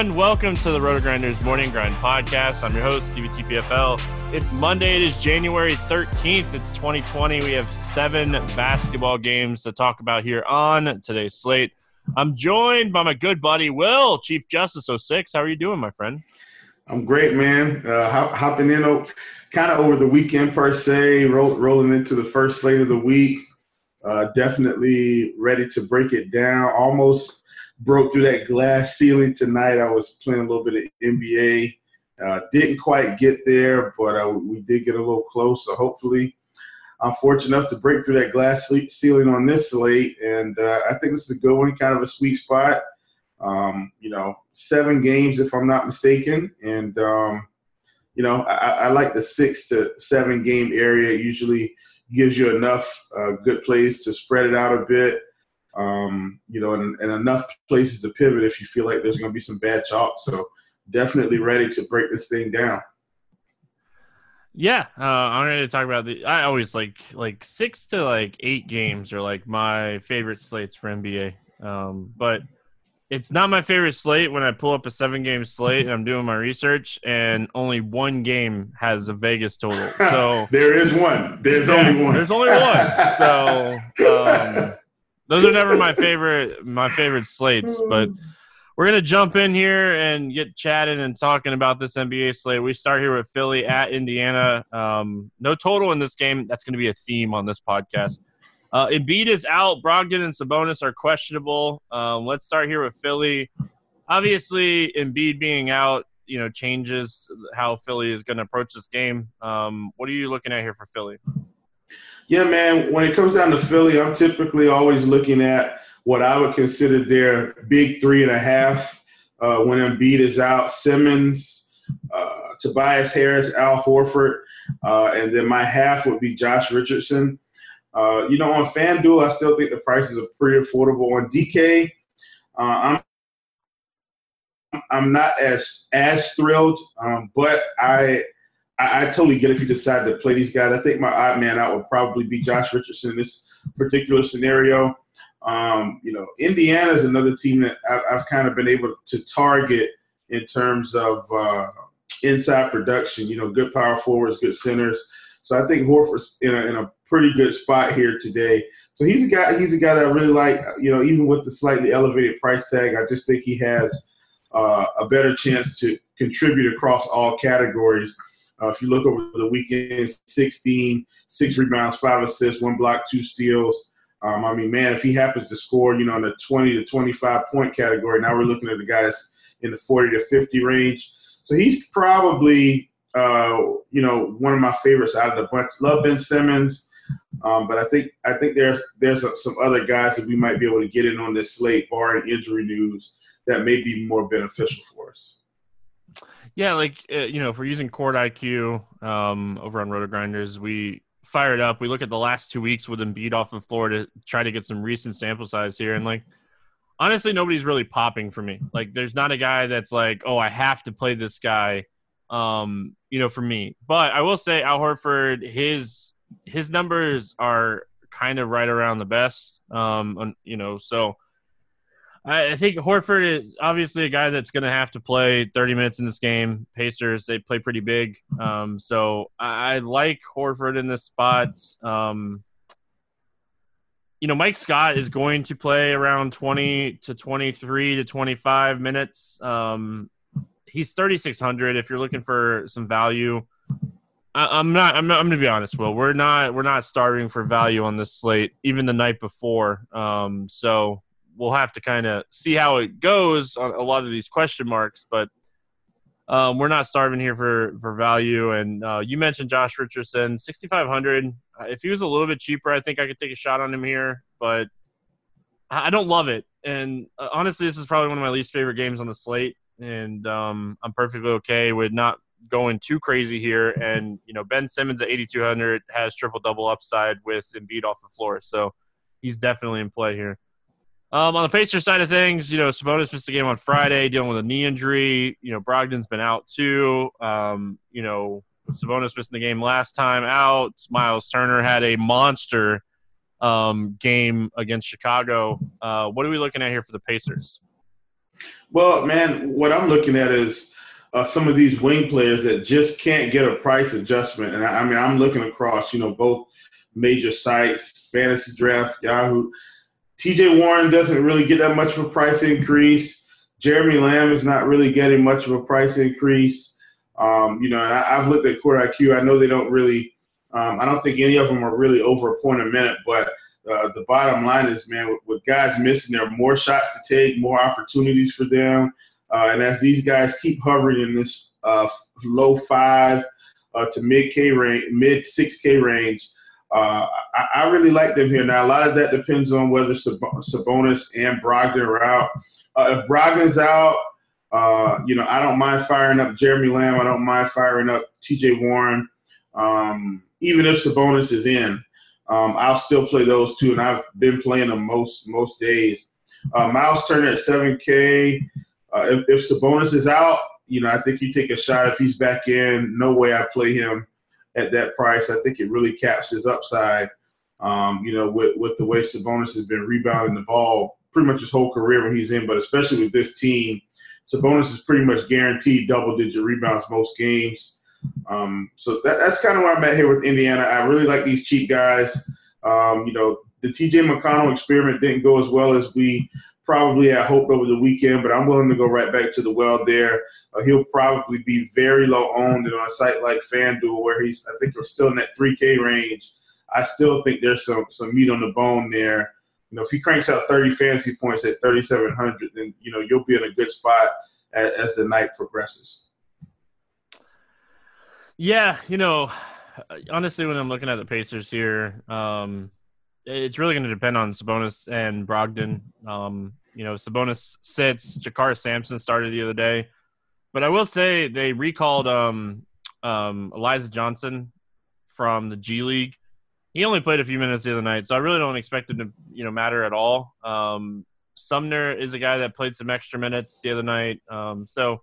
everyone. Welcome to the RotoGrinders Morning Grind Podcast. I'm your host, Stevie TPFL. It's Monday. It is January 13th. It's 2020. We have seven basketball games to talk about here on today's slate. I'm joined by my good buddy, Will, Chief Justice 06. How are you doing, my friend? I'm great, man. Uh, hopping in kind of over the weekend, per se, roll, rolling into the first slate of the week. Uh, definitely ready to break it down. Almost broke through that glass ceiling tonight. I was playing a little bit of NBA. Uh, didn't quite get there, but uh, we did get a little close. So hopefully, I'm fortunate enough to break through that glass ceiling on this slate. And uh, I think this is a good one, kind of a sweet spot. Um, you know, seven games, if I'm not mistaken. And, um, you know, I, I, like the six to seven game area. Usually gives you enough uh, good plays to spread it out a bit um, you know, and, and, enough places to pivot if you feel like there's going to be some bad chalk. So definitely ready to break this thing down. Yeah, uh, I'm ready to talk about the. I always like like six to like eight games are like my favorite slates for NBA. Um, but it's not my favorite slate when I pull up a seven game slate and I'm doing my research and only one game has a Vegas total. So there is one. There's yeah, only one. There's only one. So um, those are never my favorite my favorite slates, but we're gonna jump in here and get chatting and talking about this NBA slate. We start here with Philly at Indiana. Um, no total in this game. That's gonna be a theme on this podcast. Uh, Embiid is out. Brogdon and Sabonis are questionable. Um, let's start here with Philly. Obviously, Embiid being out, you know, changes how Philly is going to approach this game. Um, what are you looking at here for Philly? Yeah, man. When it comes down to Philly, I'm typically always looking at what I would consider their big three and a half. Uh, when Embiid is out, Simmons, uh, Tobias Harris, Al Horford, uh, and then my half would be Josh Richardson. Uh, you know, on FanDuel, I still think the prices are pretty affordable. On DK, uh, I'm I'm not as as thrilled, um, but I I, I, totally get if you decide to play these guys. I think my odd man out would probably be Josh Richardson in this particular scenario. Um, you know, Indiana is another team that I've, I've, kind of been able to target in terms of uh, inside production. You know, good power forwards, good centers. So I think Horford's in a, in a pretty good spot here today. So he's a guy. He's a guy that I really like. You know, even with the slightly elevated price tag, I just think he has uh, a better chance to contribute across all categories. Uh, if you look over the weekend, 16, six rebounds, five assists, one block, two steals. Um, I mean, man, if he happens to score, you know, in the 20 to 25 point category, now we're looking at the guys in the 40 to 50 range. So he's probably, uh, you know, one of my favorites out of the bunch. Love Ben Simmons. Um, but I think I think there's there's some other guys that we might be able to get in on this slate, barring injury news, that may be more beneficial for us. Yeah, like uh, you know, if we're using Court IQ um, over on Roto Grinders, we fire it up. We look at the last two weeks with Embiid off of floor to try to get some recent sample size here, and like honestly, nobody's really popping for me. Like, there's not a guy that's like, oh, I have to play this guy. Um, you know, for me. But I will say, Al Horford, his his numbers are kind of right around the best. Um, you know, so I think Horford is obviously a guy that's going to have to play 30 minutes in this game. Pacers, they play pretty big. Um, so I, I, like Horford in this spot. Um, you know, Mike Scott is going to play around 20 to 23 to 25 minutes. Um, he's 3,600 if you're looking for some value. I, am not. I'm, I'm going to be honest. Will we're not. We're not starving for value on this slate, even the night before. Um, so we'll have to kind of see how it goes on a lot of these question marks, but um, we're not starving here for for value. And uh, you mentioned Josh Richardson, 6,500. Uh, if he was a little bit cheaper, I think I could take a shot on him here, but I don't love it. And uh, honestly, this is probably one of my least favorite games on the slate, and um, I'm perfectly okay with not going too crazy here. And you know, Ben Simmons at 8,200 has triple double upside with Embiid off the floor, so he's definitely in play here. Um, on the Pacers side of things, you know, Sabonis missed the game on Friday, dealing with a knee injury. You know, Brogdon's been out too. Um, you know, Sabonis missing the game last time out. Miles Turner had a monster um, game against Chicago. Uh, what are we looking at here for the Pacers? Well, man, what I'm looking at is uh, some of these wing players that just can't get a price adjustment. And I, I mean, I'm looking across, you know, both major sites, Fantasy Draft, Yahoo. TJ Warren doesn't really get that much of a price increase. Jeremy Lamb is not really getting much of a price increase. Um, you know, I, have looked at Court IQ. I know they don't really. Um, I don't think any of them are really over a point a minute. But uh, the bottom line is, man, with, with, guys missing, there are more shots to take, more opportunities for them. Uh, and as these guys keep hovering in this uh, low five uh, to mid K range, mid six K range, uh, I, I, really like them here. Now, a lot of that depends on whether Sabonis and Brogdon are out. Uh, if Brogdon's out, uh, you know, I don't mind firing up Jeremy Lamb. I don't mind firing up T.J. Warren. Um, even if Sabonis is in, um, I'll still play those two, and I've been playing them most most days. Uh, Miles Turner at 7K. Uh, if, if Sabonis is out, you know, I think you take a shot. If he's back in, no way I play him at that price. I think it really caps his upside. Um, you know, with with the way Sabonis has been rebounding the ball pretty much his whole career when he's in, but especially with this team, Sabonis is pretty much guaranteed double digit rebounds most games. Um, so that, that's kind of where I'm at here with Indiana. I really like these cheap guys. Um, you know, the TJ McConnell experiment didn't go as well as we probably had hoped over the weekend, but I'm willing to go right back to the well there. Uh, he'll probably be very low owned and on a site like FanDuel, where he's I think we're still in that 3K range. I still think there's some some meat on the bone there. You know, if he cranks out 30 fantasy points at 3,700, then you know you'll be in a good spot as, as the night progresses. Yeah, you know, honestly, when I'm looking at the Pacers here, um, it's really going to depend on Sabonis and Brogdon. Um, you know, Sabonis sits. JaKarr Sampson started the other day, but I will say they recalled um, um, Alize Johnson from the G League. He only played a few minutes the other night, so I really don't expect it to you know matter at all. Um, Sumner is a guy that played some extra minutes the other night, um, so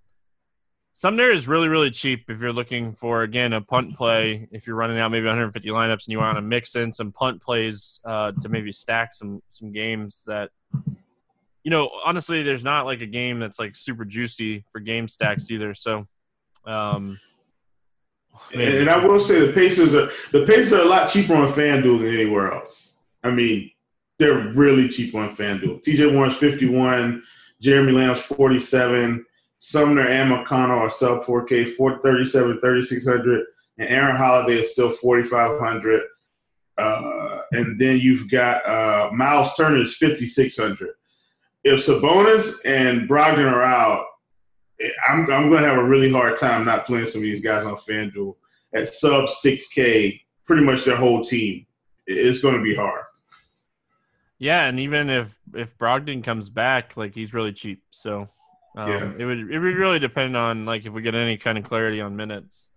Sumner is really, really cheap if you're looking for again a punt play. If you're running out maybe 150 lineups and you want to mix in some punt plays uh, to maybe stack some some games that, you know, honestly, there's not like a game that's like super juicy for game stacks either. So, um, and I will say the Pacers are the Pacers are a lot cheaper on FanDuel than anywhere else. I mean, they're really cheap on FanDuel. TJ Warren's 51, Jeremy Lamb's 47. Sumner and McConnell are sub 4K, 437, 3600, and Aaron Holiday is still 4500. Uh, and then you've got uh, Miles Turner is 5600. If Sabonis and Brogdon are out, I'm, I'm going to have a really hard time not playing some of these guys on FanDuel at sub 6K, pretty much their whole team. It's going to be hard. Yeah, and even if if Brogdon comes back, like he's really cheap, so um, yeah. It would it would really depend on like if we get any kind of clarity on minutes.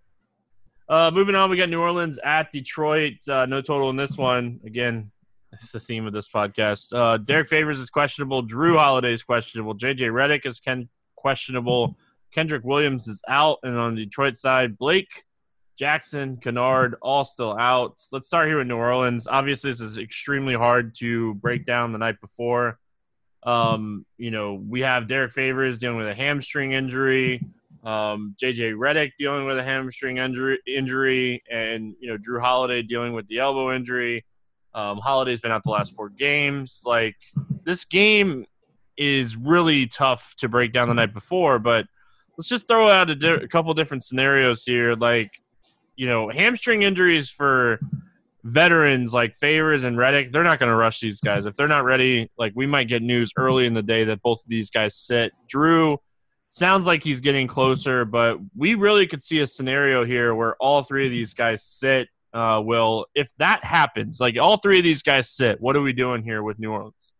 Uh, moving on, we got New Orleans at Detroit. Uh, no total in this one. Again, it's the theme of this podcast. Uh, Derrick Favors is questionable. Jrue Holiday is questionable. JJ Redick is Ken- questionable. Kenrich Williams is out. And on the Detroit side, Blake, Jackson, Kennard, all still out. Let's start here with New Orleans. Obviously, this is extremely hard to break down the night before. Um, you know, we have Derrick Favors dealing with a hamstring injury, um, JJ Redick dealing with a hamstring injury, injury, and you know Jrue Holiday dealing with the elbow injury. Um, Holiday's been out the last four games. Like this game is really tough to break down the night before, but let's just throw out a, di- a couple different scenarios here. Like, you know, hamstring injuries for veterans like Favors and Redick, they're not going to rush these guys. If they're not ready, like we might get news early in the day that both of these guys sit. Jrue sounds like he's getting closer, but we really could see a scenario here where all three of these guys sit. Uh, will if that happens, like all three of these guys sit, what are we doing here with New Orleans?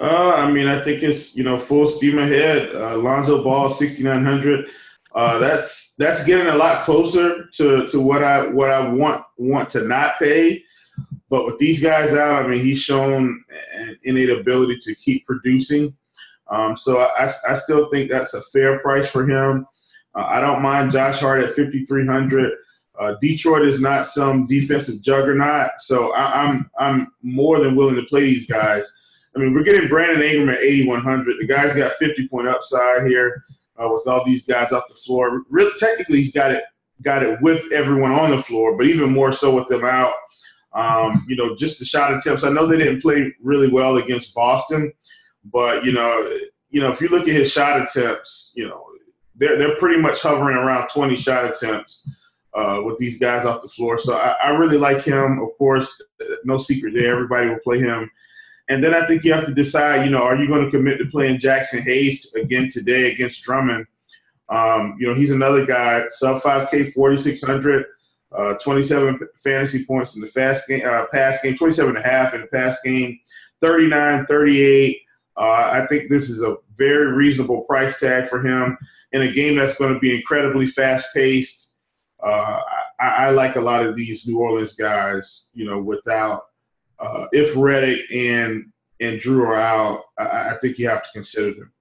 Uh, I mean, I think it's you know full steam ahead. Uh, Lonzo Ball, sixty nine hundred. Uh, that's that's getting a lot closer to, to what I what I want want to not pay. But with these guys out, I mean, he's shown an innate ability to keep producing. Um, so I, I still think that's a fair price for him. Uh, I don't mind Josh Hart at 5,300. Uh, Detroit is not some defensive juggernaut, so I, I'm I'm more than willing to play these guys. I mean, we're getting Brandon Ingram at 8,100. The guy's got 50 point upside here uh, with all these guys off the floor. Really, technically, he's got it got it with everyone on the floor, but even more so with them out. Um, you know, just the shot attempts. I know they didn't play really well against Boston, but you know, you know, if you look at his shot attempts, you know, they're they're pretty much hovering around 20 shot attempts uh, with these guys off the floor. So I, I really like him. Of course, no secret there. Everybody will play him. And then I think you have to decide, you know, are you going to commit to playing Jaxson Hayes again today against Drummond? Um, you know, he's another guy, sub 5K, 4,600, uh, 27 fantasy points in the fast game, uh, pass game, 27 and a half in the pass game, 39, 38. Uh, I think this is a very reasonable price tag for him in a game that's going to be incredibly fast paced. Uh, I, I, like a lot of these New Orleans guys, you know, without uh, if Redick and and Jrue are out, I, I think you have to consider them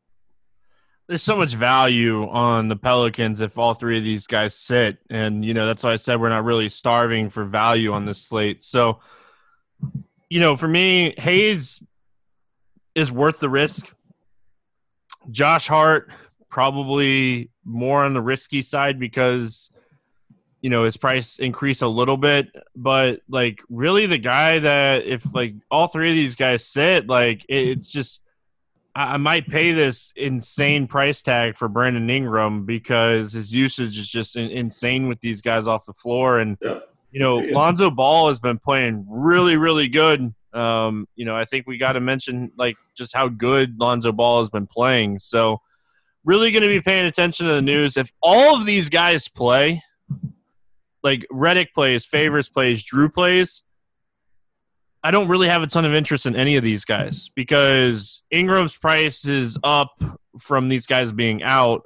there's so much value on the Pelicans if all three of these guys sit. And, you know, that's why I said we're not really starving for value on this slate. So, you know, for me, Hayes is worth the risk. Josh Hart, probably more on the risky side because you know his price increase a little bit but like really the guy that if like all three of these guys sit like it's just I might pay this insane price tag for Brandon Ingram because his usage is just insane with these guys off the floor. And, yeah. you know, yeah. Lonzo Ball has been playing really, really good. Um, you know, I think we got to mention, like, just how good Lonzo Ball has been playing. So, really going to be paying attention to the news. If all of these guys play, like Redick plays, Favors plays, Jrue plays, I don't really have a ton of interest in any of these guys because Ingram's price is up from these guys being out,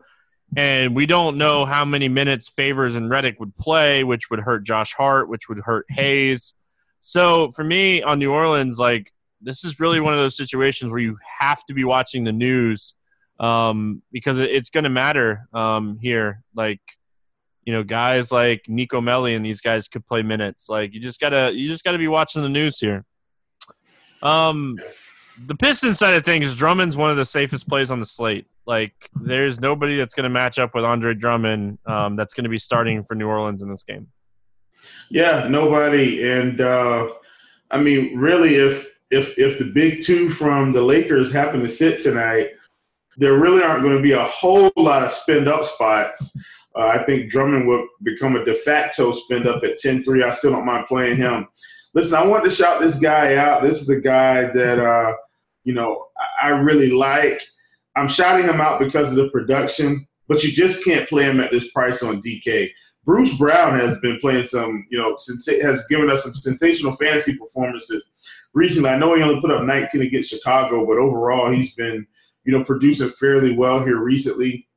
and we don't know how many minutes Favors and Redick would play, which would hurt Josh Hart, which would hurt Hayes. So for me on New Orleans, like this is really one of those situations where you have to be watching the news um, because it's going to matter um, here. Like you know, guys like Nico Melli and these guys could play minutes. Like you just gotta you just gotta be watching the news here. Um the Pistons side of things, Drummond's one of the safest plays on the slate. Like there's nobody that's gonna match up with Andre Drummond um, that's gonna be starting for New Orleans in this game. Yeah, nobody. And uh I mean really if if if the big two from the Lakers happen to sit tonight, there really aren't going to be a whole lot of spend up spots. Uh, I think Drummond will become a de facto spend up at 10 3. I still don't mind playing him. Listen, I want to shout this guy out. This is a guy that, uh, you know, I really like. I'm shouting him out because of the production, but you just can't play him at this price on DK. Bruce Brown has been playing some, you know, has given us some sensational fantasy performances recently. I know he only put up 19 against Chicago, but overall he's been, you know, producing fairly well here recently.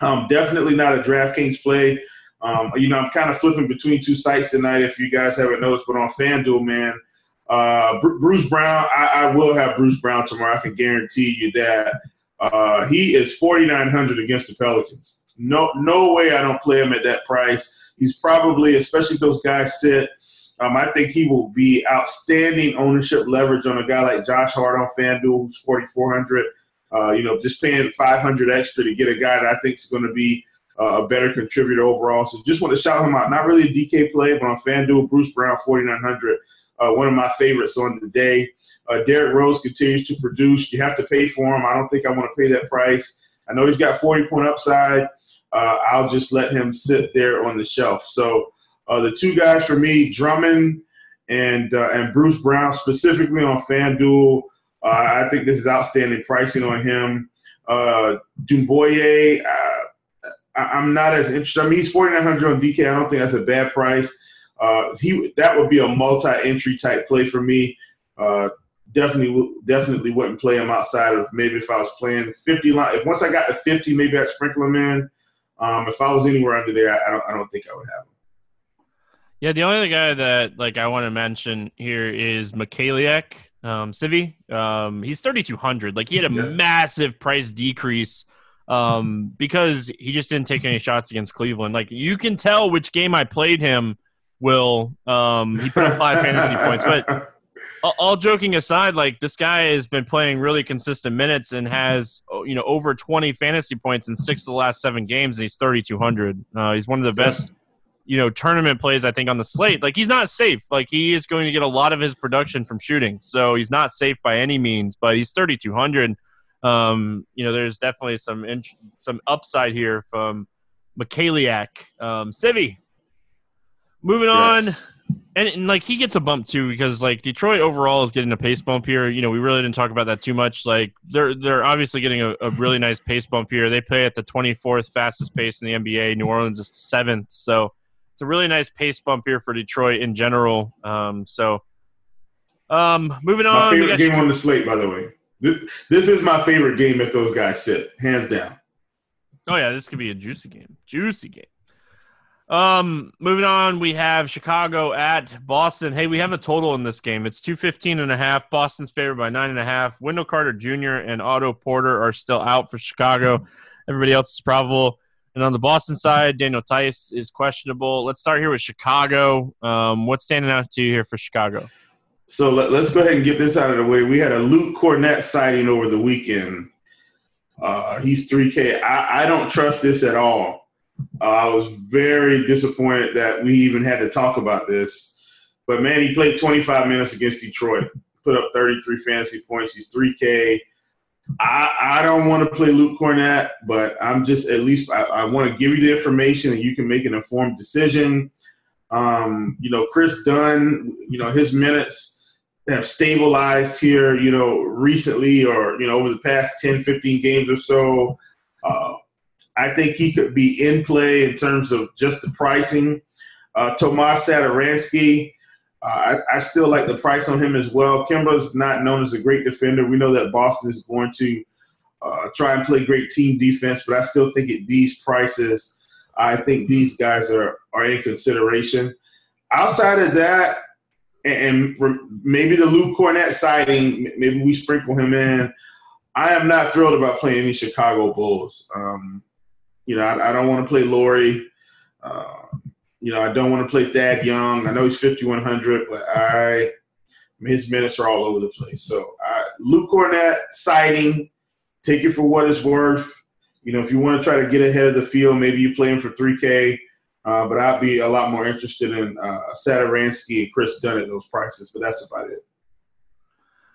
Um, definitely not a DraftKings play. Um, you know, I'm kind of flipping between two sites tonight. If you guys haven't noticed, but on FanDuel, man, uh, Bruce Brown, I, I, will have Bruce Brown tomorrow. I can guarantee you that. Uh, he is 4,900 against the Pelicans. No, no way I don't play him at that price. He's probably, especially if those guys sit. Um, I think he will be outstanding ownership leverage on a guy like Josh Hart on FanDuel, who's 4,400. Uh, you know, just paying 500 extra to get a guy that I think is going to be uh, a better contributor overall. So just want to shout him out. Not really a DK play, but on FanDuel, Bruce Brown, 4,900. Uh, one of my favorites on the day. Uh, Derrick Rose continues to produce. You have to pay for him. I don't think I want to pay that price. I know he's got 40 point upside. Uh, I'll just let him sit there on the shelf. So uh, the two guys for me, Drummond and uh, and Bruce Brown, specifically on FanDuel. Uh, I think this is outstanding pricing on him. Uh, Doumbouya, uh, I, am not as interested. I mean, he's 4,900 on DK. I don't think that's a bad price. Uh, he that would be a multi-entry type play for me. Uh, definitely, definitely wouldn't play him outside of maybe if I was playing 50 line. If once I got to 50, maybe I'd sprinkle him in. Um, if I was anywhere under there, I, don't. I don't think I would have him. Yeah, the only other guy that like I want to mention here is Mykhailiuk um, Svi. Um, he's 3,200. Like he had a yeah. massive price decrease um, because he just didn't take any shots against Cleveland. Like you can tell which game I played him. Will um, he put up five fantasy points, but all joking aside, like this guy has been playing really consistent minutes and has oh, you know over 20 fantasy points in six of the last seven games, and he's 3,200. Uh, he's one of the best. You know, tournament plays I think on the slate. Like he's not safe. Like he is going to get a lot of his production from shooting, so he's not safe by any means. But he's 3,200. Um, you know, there's definitely some int- some upside here from Mykhailiuk. Um, Svi. Moving yes. on and, and, like he gets a bump too because like Detroit overall is getting a pace bump here. You know, we really didn't talk about that too much. Like they're they're obviously getting a, a really nice pace bump here. They play at the 24th fastest pace in the NBA. New Orleans is seventh, so it's a really nice pace bump here for Detroit in general. Um, so, um, moving on. My favorite game on the slate, by the way. This, this is my favorite game that those guys sit, hands down. Oh yeah, this could be a juicy game. Juicy game. Um, moving on, we have Chicago at Boston. Hey, we have a total in this game. It's 215 and a half. Boston's favored by nine and a half. Wendell Carter Jr. and Otto Porter are still out for Chicago. Everybody else is probable. And on the Boston side, Daniel Theis is questionable. Let's start here with Chicago. Um, what's standing out to you here for Chicago? So let, us go ahead and get this out of the way. We had a Luke Kornet sighting over the weekend. Uh, he's 3K. I, I don't trust this at all. Uh, I was very disappointed that we even had to talk about this. But man, he played 25 minutes against Detroit, put up 33 fantasy points. He's 3K. I, I don't want to play Luke Kornet, but I'm just at least I, I want to give you the information and you can make an informed decision. Um, you know, Kris Dunn, you know, his minutes have stabilized here, you know, recently or, you know, over the past 10, 15 games or so. Uh, I think he could be in play in terms of just the pricing. Uh, Tomas Satoransky, uh, I, I, still like the price on him as well. Kemba's not known as a great defender. We know that Boston is going to uh, try and play great team defense, but I still think at these prices, I think these guys are, are in consideration. Outside of that, and, and maybe the Luke Kornet sighting, maybe we sprinkle him in. I am not thrilled about playing any Chicago Bulls. Um, you know, I, I don't want to play Lauri. Uh, you know, I don't want to play Thad Young. I know he's 5,100, but I his minutes are all over the place. So Luke Kornet sighting, take it for what it's worth. You know, if you want to try to get ahead of the field, maybe you play him for 3K. Uh, but I'd be a lot more interested in uh, Satoransky and Kris Dunn at those prices. But that's about it.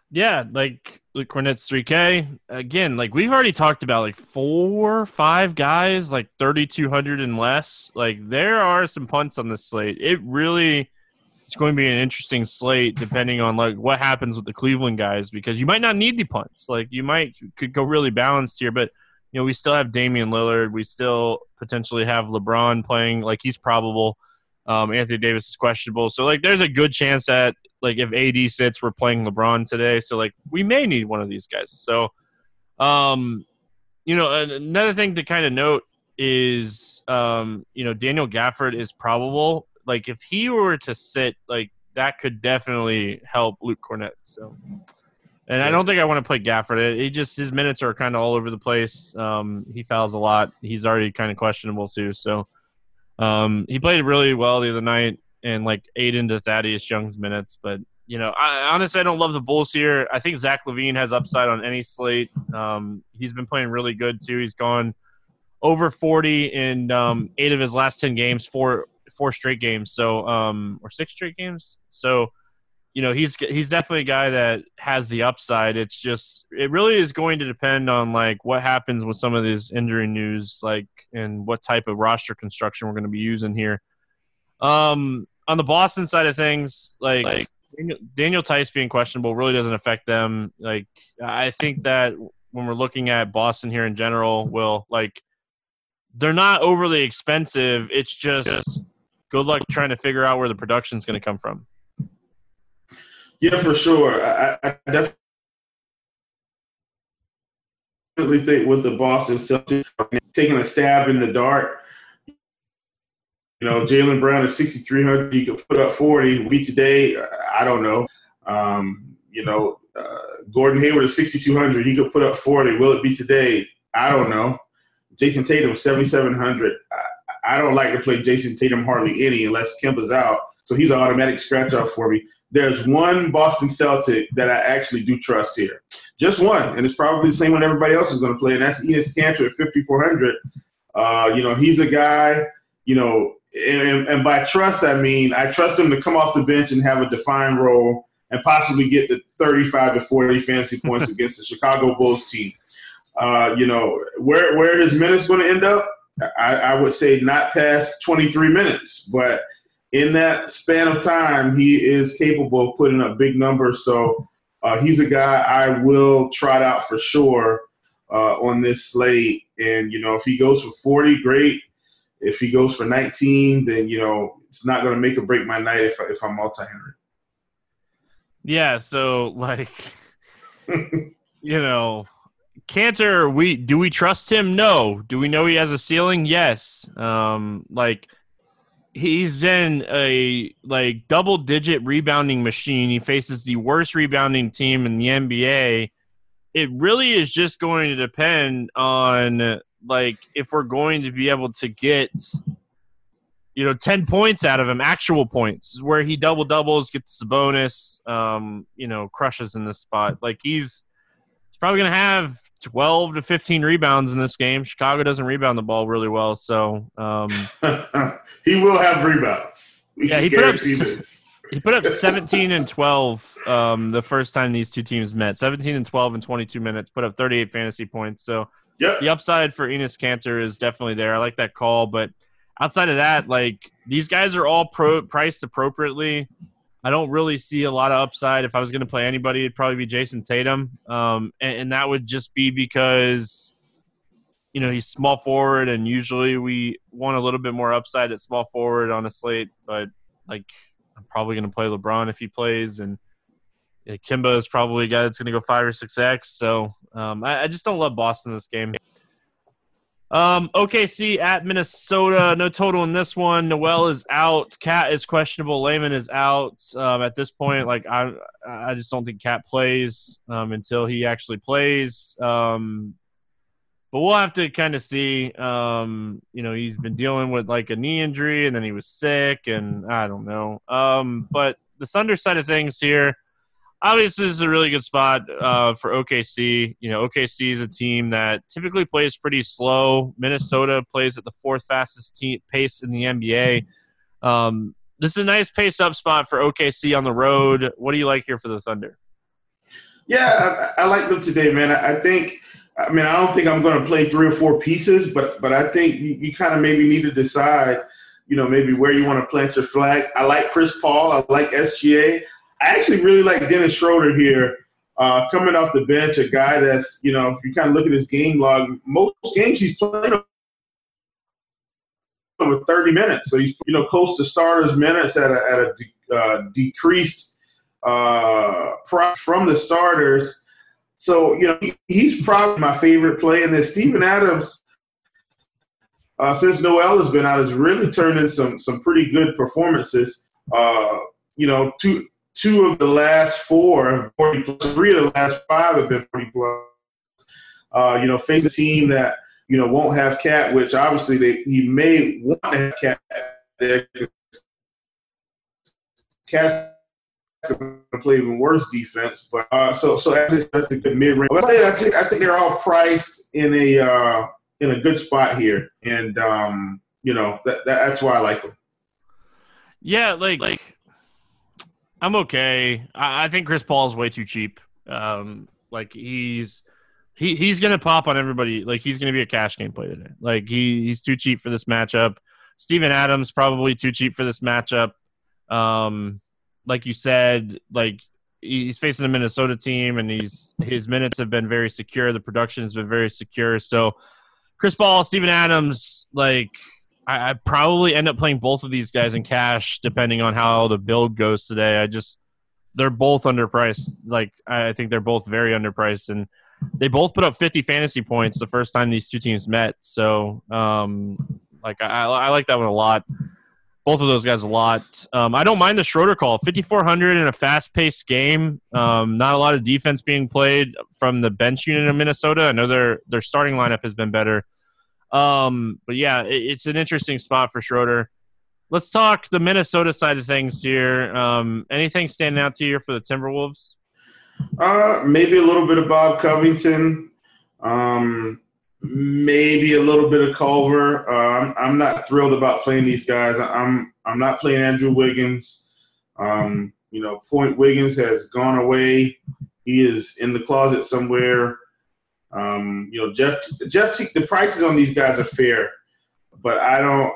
Yeah, like Luke Kornet's 3K. Again, like we've already talked about like four, five guys, like 3,200 and less. Like there are some punts on this slate. It really it's going to be an interesting slate depending on like what happens with the Cleveland guys because you might not need the punts. Like you might could go really balanced here, but you know, we still have Damian Lillard. We still potentially have LeBron playing like he's probable. Um, Anthony Davis is questionable. So like there's a good chance that like if AD sits, we're playing LeBron today. So like we may need one of these guys. So um you know another thing to kind of note is um you know Daniel Gafford is probable. Like if he were to sit, like that could definitely help Luke Kornet. So and I don't think I want to play Gafford. He just his minutes are kind of all over the place. Um, he fouls a lot. He's already kind of questionable too. So um, he played really well the other night and like ate into Thaddeus Young's minutes. But you know, I honestly I don't love the Bulls here. I think Zach LaVine has upside on any slate. Um, he's been playing really good too. He's gone over forty in um, eight of his last ten games, four four straight games. So um, or six straight games. So you know he's he's definitely a guy that has the upside. It's just it really is going to depend on like what happens with some of these injury news, like and what type of roster construction we're going to be using here. Um, on the Boston side of things, like, like Daniel, Daniel Theis being questionable really doesn't affect them. Like I think that when we're looking at Boston here in general, will like they're not overly expensive. It's just good luck trying to figure out where the production is going to come from. Yeah, for sure. I, I definitely think with the Boston Celtics taking a stab in the dark. You know, Jaylen Brown is 6,300. He could put up 40. We today, I don't know. Um, you know, uh, Gordon Hayward is 6,200. He could put up 40. Will it be today? I don't know. Jayson Tatum, 7,700. I, I don't like to play Jayson Tatum hardly any unless Kemp is out. So he's an automatic scratch off for me. There's one Boston Celtic that I actually do trust here. Just one, and it's probably the same one everybody else is going to play, and that's Enes Kanter at 5,400. Uh, you know, he's a guy, you know, and, and, by trust, I mean I trust him to come off the bench and have a defined role and possibly get the 35 to 40 fantasy points against the Chicago Bulls team. Uh, you know, where, where his minutes going to end up? I, I would say not past 23 minutes, but – in that span of time, he is capable of putting up big numbers. So uh, he's a guy I will trot out for sure uh, on this slate. And, you know, if he goes for 40, great. If he goes for 19, then, you know, it's not going to make or break my night if, if I'm multi entry. Yeah. So, like, you know, Kanter, we do we trust him? No. Do we know he has a ceiling? Yes. Um, like, he's been a like double digit rebounding machine. He faces the worst rebounding team in the NBA. It really is just going to depend on like if we're going to be able to get you know 10 points out of him actual points where he double doubles gets a bonus um you know crushes in this spot like he's he's probably going to have 12 to 15 rebounds in this game. Chicago doesn't rebound the ball really well, so um, he will have rebounds. We yeah, he put up he put up 17 and 12 um, the first time these two teams met. 17 and 12 in 22 minutes, put up 38 fantasy points. So yep. the upside for Enes Kanter is definitely there. I like that call, but outside of that, like these guys are all pro- priced appropriately. I don't really see a lot of upside. If I was going to play anybody, it'd probably be Jayson Tatum, um, and, and, that would just be because you know he's small forward, and usually we want a little bit more upside at small forward on a slate. But like, I'm probably going to play LeBron if he plays, and yeah, Kemba is probably a guy that's going to go five or six x. So um, I, I just don't love Boston this game. Um, OKC at Minnesota. No total in this one. Noel is out. KAT is questionable. Layman is out. Um, at this point, like I, I just don't think KAT plays um, until he actually plays. Um, but we'll have to kind of see. Um, you know, he's been dealing with like a knee injury, and then he was sick, and I don't know. Um, but the Thunder side of things here obviously this is a really good spot uh, for OKC. You know, OKC is a team that typically plays pretty slow. Minnesota plays at the fourth fastest pace in the NBA. Um, this is a nice pace up spot for OKC on the road. What do you like here for the Thunder? Yeah, I, I like them today, man. I, I, think. I mean, I don't think I'm going to play three or four pieces, but but I think you, you kind of maybe need to decide, you know, maybe where you want to plant your flag. I like Chris Paul. I like SGA. I actually really like Dennis Schroeder here, uh, coming off the bench, a guy that's, you know, if you kind of look at his game log, most games he's playing with 30 minutes. So he's, you know, close to starters minutes at a, at a de- uh, decreased uh, from the starters. So, you know, he, he's probably my favorite play. And then Steven Adams, uh, since Noel has been out, has really turned in some some pretty good performances. Uh, you know, two two of the last four, 40 plus, three of the last five have been 40 plus. Uh, you know, face a team that, you know, won't have KAT, which obviously they, he may want to have KAT there. KAT's going to play even worse defense. But uh, so so that's a good mid range. I think I think they're all priced in a uh, in a good spot here, and um, you know that, that that's why I like them. Yeah, like, like I'm okay. I, I think Chris Paul is way too cheap. Um, like he's he he's gonna pop on everybody. Like he's gonna be a cash game play today. Like he he's too cheap for this matchup. Steven Adams probably too cheap for this matchup. Um, like you said, like he's facing a Minnesota team, and he's his minutes have been very secure. The production has been very secure. So, Chris Paul, Steven Adams, like I, I probably end up playing both of these guys in cash, depending on how the build goes today. I just they're both underpriced. Like I think they're both very underpriced, and they both put up 50 fantasy points the first time these two teams met. So, um, like I, I like that one a lot. Both of those guys a lot. Um, I don't mind the Schroeder call. 5400 in a fast-paced game. Um, not a lot of defense being played from the bench unit of Minnesota. I know their their starting lineup has been better. Um, but yeah, it, it's an interesting spot for Schroeder. let's talk the Minnesota side of things here. Um, anything standing out to you for the Timberwolves? Uh, maybe a little bit of Bob Covington. Um, maybe a little bit of Culver. Uh, I'm, I'm not thrilled about playing these guys. I'm I'm not playing Andrew Wiggins. Um, you know, Point Wiggins has gone away. He is in the closet somewhere. Um, you know, Jeff Jeff the prices on these guys are fair, but I don't.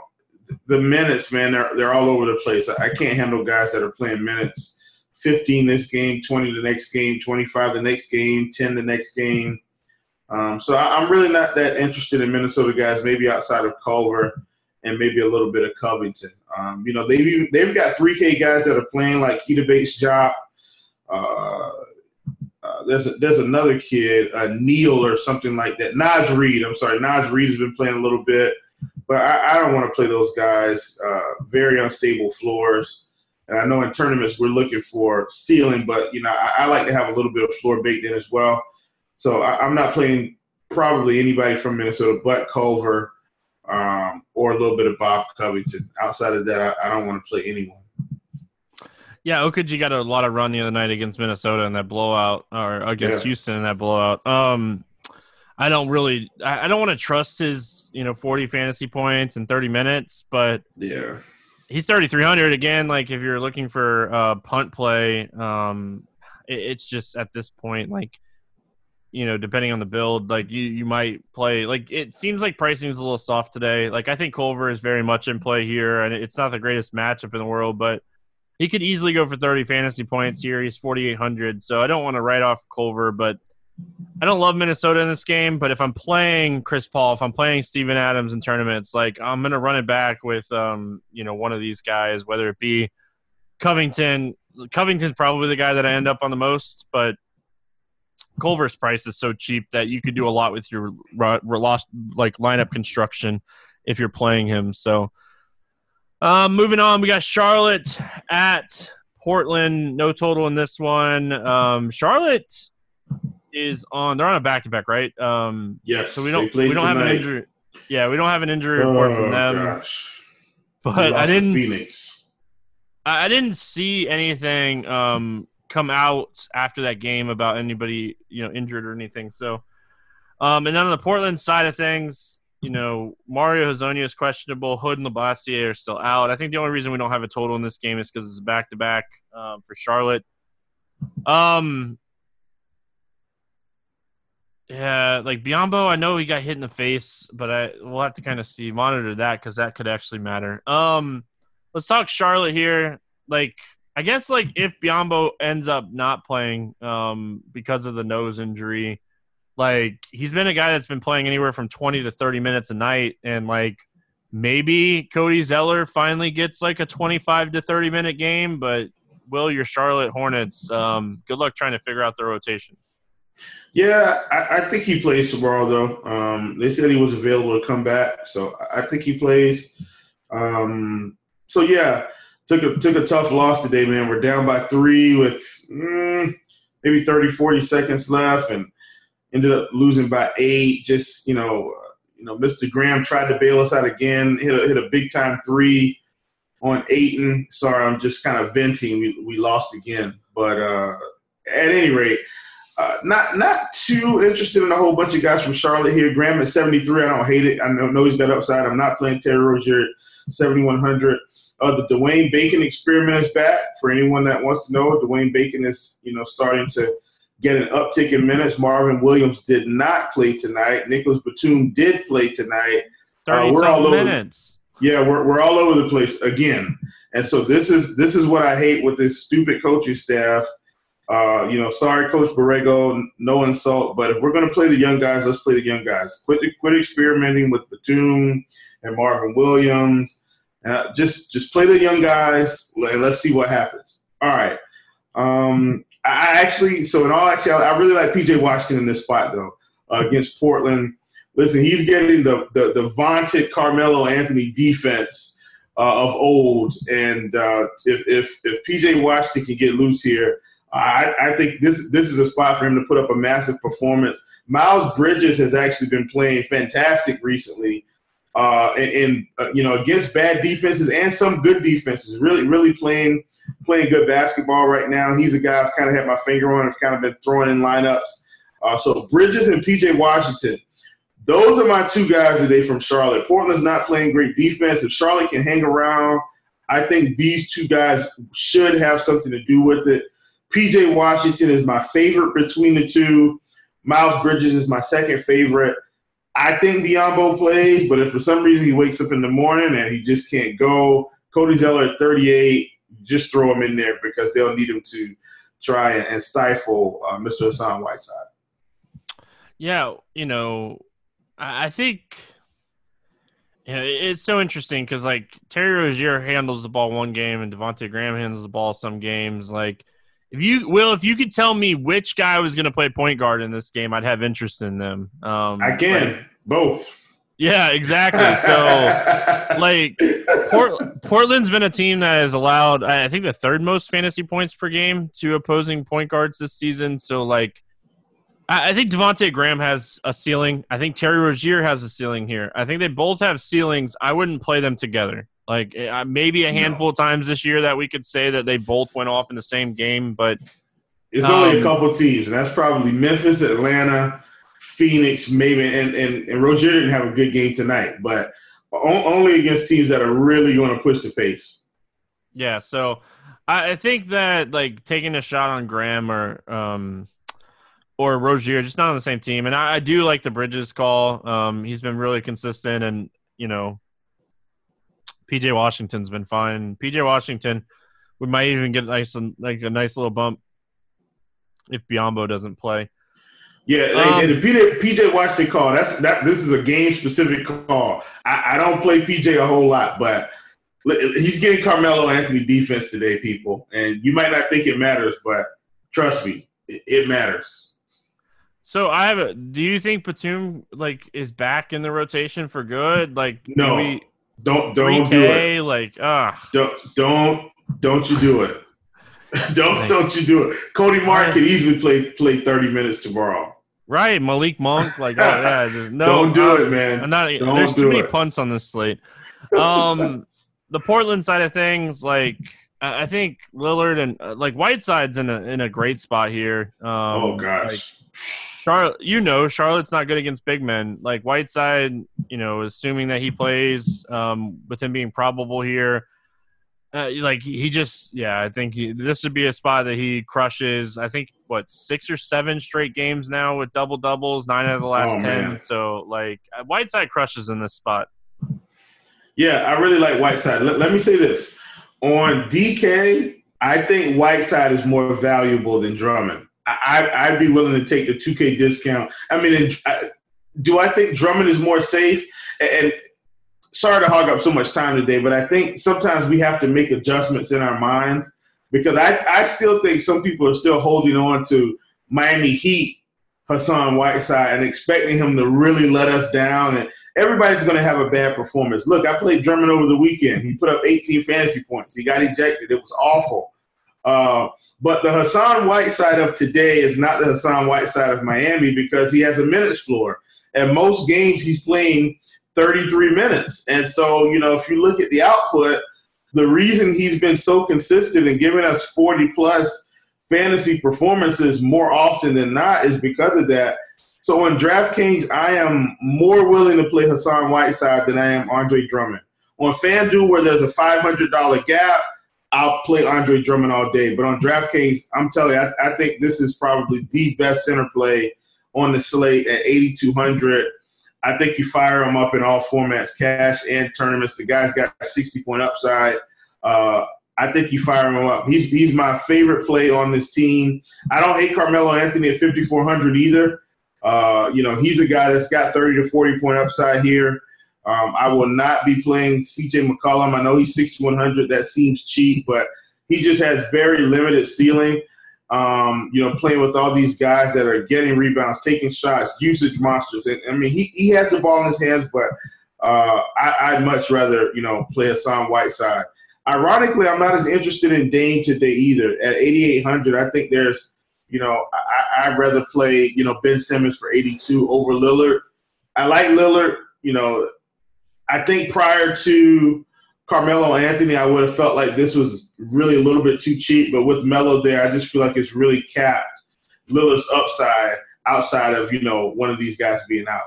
The minutes, man, they're they're all over the place. I can't handle guys that are playing minutes. 15 this game, 20 the next game, 25 the next game, 10 the next game. Um, so I, am really not that interested in Minnesota guys, maybe outside of Culver and maybe a little bit of Covington. Um, you know, they've even, they've got 3K guys that are playing like Keita Bates-Diop. Uh, uh, there's a, there's another kid, uh, Neil or something like that. Naz Reid, I'm sorry, Naz Reid has been playing a little bit, but I, I don't want to play those guys. Uh, very unstable floors. And I know in tournaments we're looking for ceiling, but you know I, I like to have a little bit of floor baked in as well. So I, am not playing probably anybody from Minnesota but Culver um, or a little bit of Bob Covington. Outside of that, I, I don't want to play anyone. Yeah, Okogie got a lot of run the other night against Minnesota in that blowout, or against yeah. Houston in that blowout. Um, I don't really, I, I don't want to trust his, you know, 40 fantasy points in 30 minutes, but yeah, he's 3,300 again. Like if you're looking for uh, punt play, um, it, it's just at this point, like you know, depending on the build, like you, you might play like it seems like pricing is a little soft today. Like I think Culver is very much in play here, and it's not the greatest matchup in the world, but he could easily go for 30 fantasy points here. He's 4,800, so I don't want to write off Culver, but I don't love Minnesota in this game. But if I'm playing Chris Paul, if I'm playing Steven Adams in tournaments, like I'm gonna run it back with um, you know, one of these guys, whether it be Covington. Covington's probably the guy that I end up on the most, but Culver's price is so cheap that you could do a lot with your lost like lineup construction if you're playing him. So, um, moving on, we got Charlotte at Portland. No total in this one. Um, Charlotte is on. They're on a back to back, right? Um, yes. So we don't we don't tonight. have an injury. Yeah, we don't have an injury report oh, from them. Gosh. But I didn't. Phoenix. I, I didn't see anything. Um, come out after that game about anybody you know injured or anything. So, um, and then on the Portland side of things, you know Mario Hezonja is questionable. Hood and Labissiere are still out. I think the only reason we don't have a total in this game is because it's a back to back for Charlotte. Um. Yeah, like Biyombo, I know he got hit in the face, but I we'll have to kind of see monitor that because that could actually matter. Um, let's talk Charlotte here. Like I guess like if Biyombo ends up not playing um, because of the nose injury, like he's been a guy that's been playing anywhere from 20 to 30 minutes a night and like maybe Cody Zeller finally gets like a 25 to 30 minute game, but will your Charlotte Hornets um, good luck trying to figure out the rotation. Yeah, I, I think he plays tomorrow though. Um, they said he was available to come back, so I think he plays. Um, so yeah, took a took a tough loss today, man. We're down by three with mm, maybe 30, 40 seconds left, and ended up losing by eight. Just you know, uh, you know, Mr. Graham tried to bail us out again. Hit a hit a big time three on Ayton. Sorry, I'm just kind of venting. We we lost again, but uh, at any rate. Uh, not not too interested in a whole bunch of guys from Charlotte here. Graham at 73. I don't hate it. I know, know he's got upside. I'm not playing Terry Rozier at 7100. Uh, the Dwayne Bacon experiment is back. For anyone that wants to know, Dwayne Bacon is you know starting to get an uptick in minutes. Marvin Williams did not play tonight. Nicolas Batum did play tonight. Uh, we're all over, minutes. Yeah, we're we're all over the place again. And so this is this is what I hate with this stupid coaching staff. Uh, you know, sorry, Coach Borrego, no insult, but if we're going to play the young guys, let's play the young guys. Quit quit experimenting with Batum and Marvin Williams uh, just just play the young guys and let's see what happens. All right. Um, I actually, so in all actuality, I really like PJ Washington in this spot though uh, against Portland. Listen, he's getting the the, the vaunted Carmelo Anthony defense uh, of old, and uh, if, if if PJ Washington can get loose here, I, I think this this is a spot for him to put up a massive performance. Miles Bridges has actually been playing fantastic recently. Uh, and, uh, you know against bad defenses and some good defenses. Really, really playing playing good basketball right now. He's a guy I've kind of had my finger on. I've kind of been throwing in lineups. Uh, so Bridges and PJ Washington. Those are my two guys today from Charlotte. Portland's not playing great defense. If Charlotte can hang around, I think these two guys should have something to do with it. PJ Washington is my favorite between the two. Miles Bridges is my second favorite. I think Biyombo plays, but if for some reason he wakes up in the morning and he just can't go, Cody Zeller at 38, just throw him in there because they'll need him to try and, stifle uh, Mr. Hassan Whiteside. Yeah, you know, I think yeah, it's so interesting because like Terry Rozier handles the ball one game and Devonte Graham handles the ball some games. Like, if you will, if you could tell me which guy was going to play point guard in this game, I'd have interest in them. Um, I can both. Yeah, exactly. So, like, Port- Portland's been a team that has allowed, I think, the third most fantasy points per game to opposing point guards this season. So, like, I think Devonte Graham has a ceiling. I think Terry Rozier has a ceiling here. I think they both have ceilings. I wouldn't play them together. Like uh, maybe a handful no. of times this year that we could say that they both went off in the same game, but it's um, only a um, couple teams, and that's probably Memphis, Atlanta, Phoenix, maybe. And and, and Rozier didn't have a good game tonight, but only against teams that are really going to push the pace. Yeah, so I think that like taking a shot on Graham or um, or Rozier, just not on the same team. And I, I do like the Bridges call. Um, he's been really consistent, and you know, PJ Washington's been fine. PJ Washington, we might even get nice like a nice little bump if Biyombo doesn't play. Yeah, um, and the PJ, PJ Washington call. That's that. This is a game specific call. I, I don't play PJ a whole lot, but he's getting Carmelo Anthony defense today, people. And you might not think it matters, but trust me, it, it matters. So I have a. Do you think Batum like is back in the rotation for good? Like no, we, don't don't do it. Like ah, don't don't don't you do it. don't like, don't you do it. Cody Martin could easily play play thirty minutes tomorrow. Right, Malik Monk. Like oh, yeah, no, don't do it, man. I'm not. Don't there's too many it. punts on this slate. Um, the Portland side of things, like I think Lillard and uh, like Whiteside's in a in a great spot here. Um, oh gosh. Like, Charlotte, you know, Charlotte's not good against big men. Like Whiteside, you know, assuming that he plays, um, with him being probable here, uh, like he just, yeah, I think he, this would be a spot that he crushes. I think what six or seven straight games now with double doubles, nine out of the last oh, ten. Man. So like Whiteside crushes in this spot. Yeah, I really like Whiteside. Let, let me say this on DK. I think Whiteside is more valuable than Drummond. I, would be willing to take the 2K discount. I mean, uh, do I think Drummond is more safe? And sorry to hog up so much time today, but I think sometimes we have to make adjustments in our minds because I, I still think some people are still holding on to Miami Heat Hassan Whiteside and expecting him to really let us down. And everybody's going to have a bad performance. Look, I played Drummond over the weekend. He put up 18 fantasy points. He got ejected. It was awful. Uh, but the Hassan Whiteside of today is not the Hassan Whiteside of Miami because he has a minutes floor. At most games, he's playing 33 minutes. And so, you know, if you look at the output, the reason he's been so consistent and giving us 40 plus fantasy performances more often than not is because of that. So on DraftKings, I am more willing to play Hassan Whiteside than I am Andre Drummond. On FanDuel, where there's a $500 gap, I'll play Andre Drummond all day. But on DraftKings, I'm telling you, I, I think this is probably the best center play on the slate at 8,200. I think you fire him up in all formats, cash and tournaments. The guy's got a 60 point upside. Uh, I think you fire him up. He's he's my favorite play on this team. I don't hate Carmelo Anthony at 5,400 either. Uh, you know, he's a guy that's got 30 to 40 point upside here. Um, I will not be playing CJ McCollum. I know he's 6,100. That seems cheap, but he just has very limited ceiling. Um, you know, playing with all these guys that are getting rebounds, taking shots, usage monsters. And I mean, he, he has the ball in his hands, but uh, I, would much rather, you know, play Hassan Whiteside. Ironically, I'm not as interested in Dame today either. At 8,800, I think there's, you know, I, I'd rather play, you know, Ben Simmons for 82 over Lillard. I like Lillard. You know, I think prior to Carmelo Anthony, I would have felt like this was really a little bit too cheap. But with Melo there, I just feel like it's really capped Lillard's upside outside of you know one of these guys being out.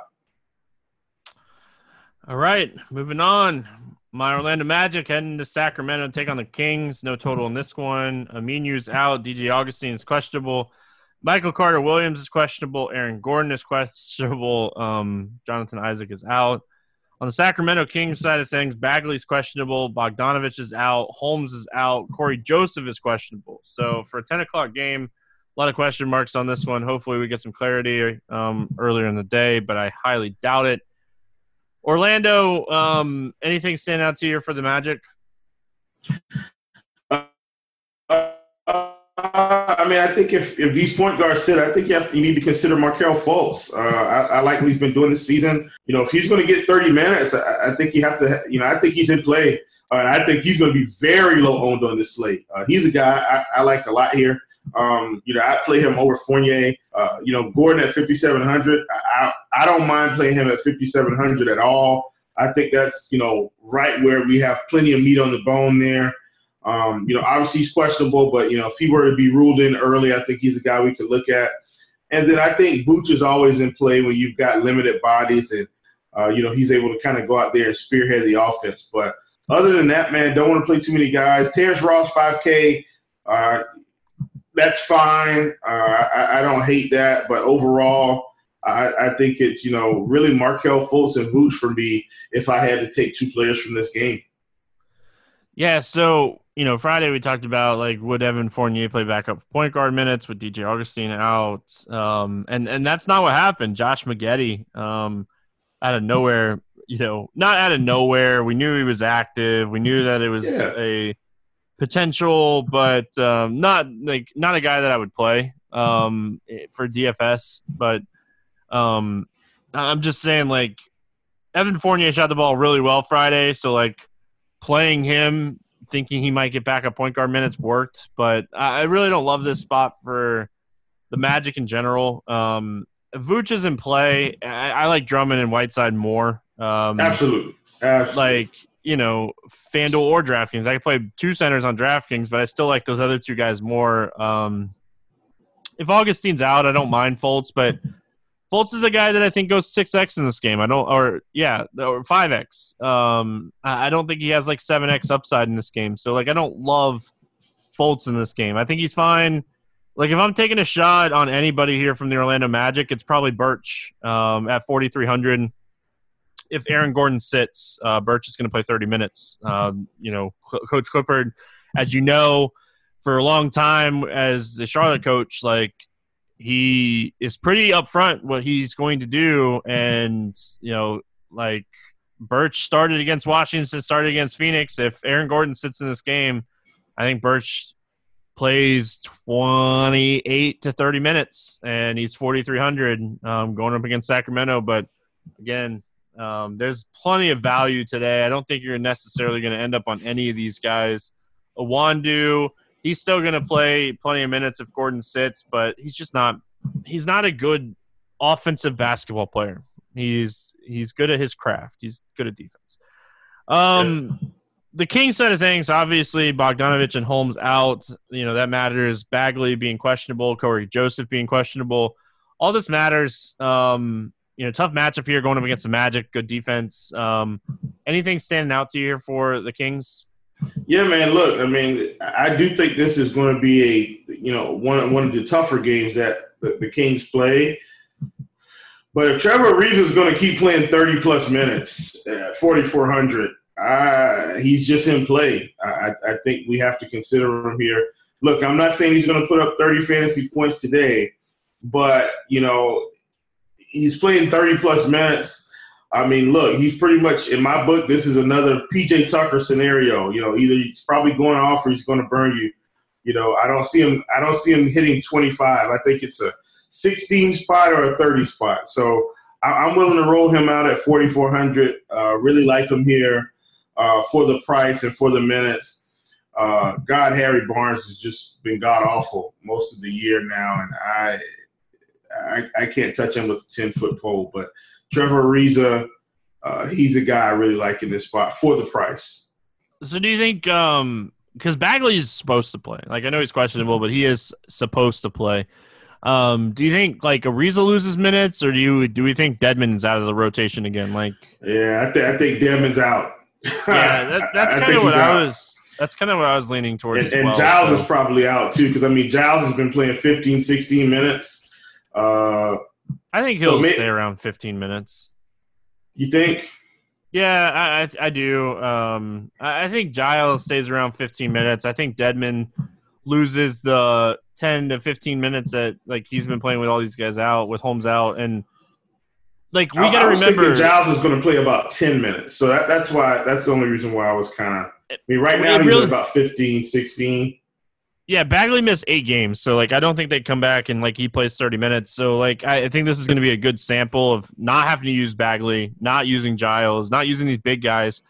All right, moving on. My Orlando Magic heading to Sacramento to take on the Kings. No total in this one. Aminu's out. DJ Augustin is questionable. Michael Carter Williams is questionable. Aaron Gordon is questionable. Um, Jonathan Isaac is out. On the Sacramento Kings side of things, Bagley's questionable. Bogdanovich is out. Holmes is out. Cory Joseph is questionable. So for a 10 o'clock game, a lot of question marks on this one. Hopefully, we get some clarity um, earlier in the day, but I highly doubt it. Orlando, um, anything stand out to you for the Magic? Uh, uh, I mean, I think if, if these point guards sit, I think you, have, you need to consider Markelle Fultz. Uh, I, I, like what he's been doing this season. You know, if he's going to get 30 minutes, I, I, think you have to, you know, I think he's in play. Uh, and I think he's going to be very low owned on this slate. Uh, he's a guy I, I, like a lot here. Um, you know, I play him over Fournier. Uh, you know, Gordon at 5,700. I, I don't mind playing him at 5,700 at all. I think that's, you know, right where we have plenty of meat on the bone there. Um, you know, obviously he's questionable, but, you know, if he were to be ruled in early, I think he's a guy we could look at. And then I think Vooch is always in play when you've got limited bodies and, uh, you know, he's able to kind of go out there and spearhead the offense. But other than that, man, don't want to play too many guys. Terrence Ross, 5K. Uh, that's fine. Uh, I, I, don't hate that, but overall, I, I, think it's you know really Markelle Fultz and Vooch for me if I had to take two players from this game. Yeah, so you know Friday we talked about like would Evan Fournier play backup point guard minutes with DJ Augustin out, um, and and that's not what happened. Josh Magette um, out of nowhere, you know, not out of nowhere. We knew he was active. We knew that it was yeah. a potential, but um, not like not a guy that I would play um, for DFS. But um, I'm just saying, like Evan Fournier shot the ball really well Friday, so like playing him, thinking he might get back at point guard minutes worked. But I really don't love this spot for the Magic in general. Um, Vooch is in play. I, I like Drummond and Whiteside more. Um, Absolutely. Absolutely. Like you know, FanDuel or DraftKings. I can play two centers on DraftKings, but I still like those other two guys more. Um, if Augustin's out, I don't mind Fultz, but Fultz is a guy that I think goes six X in this game. I don't, or yeah, or five X. Um, I don't think he has like seven X upside in this game. So like, I don't love Fultz in this game. I think he's fine. Like if I'm taking a shot on anybody here from the Orlando Magic, it's probably Birch um, at 4,300 if Aaron Gordon sits, uh, Birch is going to play 30 minutes. Um, you know, Coach Clifford, as you know, for a long time as the Charlotte coach, like he is pretty upfront what he's going to do, and you know, like Birch started against Washington, started against Phoenix. If Aaron Gordon sits in this game, I think Birch plays 28 to 30 minutes and he's 4300 um, going up against sacramento but again um, there's plenty of value today. I don't think you're necessarily going to end up on any of these guys. Iwundu, he's still going to play plenty of minutes if Gordon sits, but he's just not. He's not a good offensive basketball player. He's he's good at his craft. He's good at defense. Um, the King side of things, obviously Bogdanovich and Holmes out. You know that matters. Bagley being questionable, Cory Joseph being questionable. All this matters. Um, you know, tough matchup here going up against the Magic. Good defense. Um, anything standing out to you here for the Kings? Yeah, man. Look, I mean, I do think this is going to be a you know one one of the tougher games that the, the Kings play. But if Trevor Ariza is going to keep playing 30 plus minutes at 4,400, uh, he's just in play. I, I think we have to consider him here. Look, I'm not saying he's going to put up 30 fantasy points today, but you know he's playing 30 plus minutes. I mean, look, he's pretty much in my book. This is another PJ Tucker scenario. You know, either he's probably going off or he's going to burn you. You know, I don't see him. I don't see him hitting 25. I think it's a 16 spot or a 30 spot. So I, am willing to roll him out at 4,400. Uh, really like him here uh, for the price and for the minutes. Uh, God, Harry Barnes has just been god awful most of the year now, and I I, I can't touch him with a 10 foot pole. But Trevor Ariza, uh, he's a guy I really like in this spot for the price. So do you think um because Bagley is supposed to play? Like I know he's questionable, but he is supposed to play. Um, do you think like Ariza loses minutes, or do you do we think Dedmon's out of the rotation again? Like, yeah, I, th- I think Dedmon's out. yeah, that, that's kind of what I was. That's kind of what I was leaning towards. And, and well, Giles so. is probably out too, because I mean Giles has been playing 15, 16 minutes. Uh, I think he'll so stay around 15 minutes. you think? Yeah, I, I, I do. Um, I, I think Giles stays around 15 minutes. I think Dedmon loses the 10 to 15 minutes that like he's been playing with all these guys out, with Holmes out, and like we got to remember. Giles is going to play about ten minutes, so that, that's why that's the only reason why I was kind of. I mean, right now he's really- at about 15, 16. Yeah, Bagley missed eight games, so like I don't think they come back and like he plays thirty minutes. So like I, I think this is going to be a good sample of not having to use Bagley, not using Giles, not using these big guys.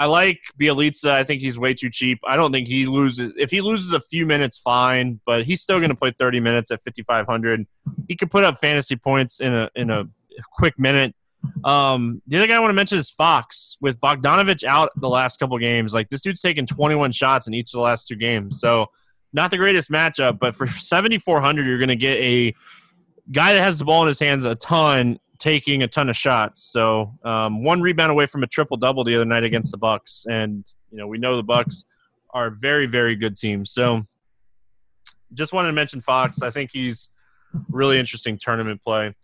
I like Bjelica. I think he's way too cheap. I don't think he loses. If he loses a few minutes, fine, but he's still going to play thirty minutes at fifty five hundred. He could put up fantasy points in a in a quick minute. Um, the other guy I want to mention is Fox. With Bogdanovich out the last couple games, like this dude's taken 21 shots in each of the last two games. So not the greatest matchup, but for 7,400, you're going to get a guy that has the ball in his hands a ton, taking a ton of shots. So um, one rebound away from a triple double the other night against the Bucks, and you know we know the Bucks are a very very good team. So just wanted to mention Fox. I think he's really interesting tournament play.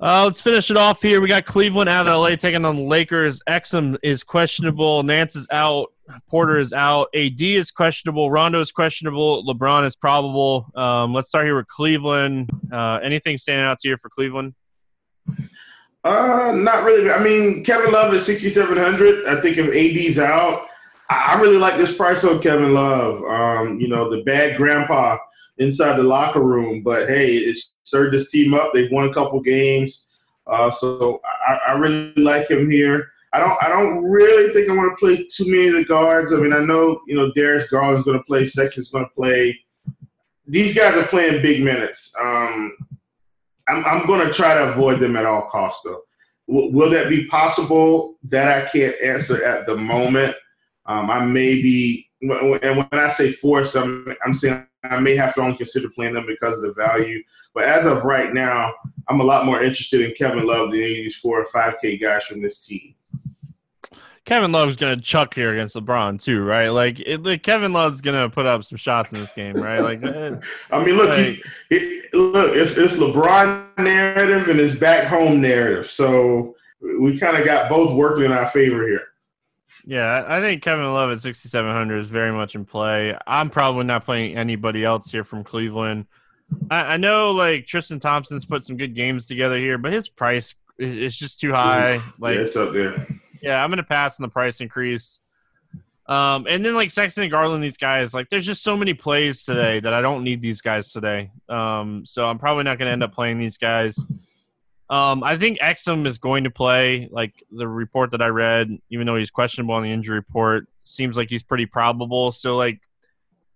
Uh, let's finish it off here. We got Cleveland out of LA taking on the Lakers. Exum is questionable. Nance is out. Porter is out. AD is questionable. Rondo is questionable. LeBron is probable. Um, let's start here with Cleveland. Uh, anything standing out to you for Cleveland? Uh, not really. I mean, Kevin Love is 6,700. I think if AD's out, I I really like this price on Kevin Love. Um, you know, the bad grandpa inside the locker room, but hey, it's stirred this team up. They've won a couple games. Uh, so I, I really like him here. I don't. I don't really think I want to play too many of the guards. I mean, I know you know Darius Garland's going to play. Sexton's going to play. These guys are playing big minutes. Um, I'm, I'm going to try to avoid them at all costs, though. W- will that be possible? That I can't answer at the moment. Um, I may be, and when I say forced, I'm, I'm saying I may have to only consider playing them because of the value. But as of right now, I'm a lot more interested in Kevin Love than any of these four or five K guys from this team. Kevin Love's going to chuck here against LeBron too, right? Like, it, like Kevin Love's going to put up some shots in this game, right? Like, eh, I mean, look, Like- he, it, look, it's it's LeBron narrative and his back home narrative. So we kind of got both working in our favor here. Yeah, I think Kevin Love at 6,700 is very much in play. I'm probably not playing anybody else here from Cleveland. I, I know like Tristan Thompson's put some good games together here, but his price is, is just too high. Like, yeah, it's up there. Yeah, I'm gonna pass on the price increase. Um, and then like Sexton and Garland, these guys, like there's just so many plays today that I don't need these guys today. Um, so I'm probably not gonna end up playing these guys. Um, I think Exum is going to play. Like the report that I read, even though he's questionable on the injury report, seems like he's pretty probable. So like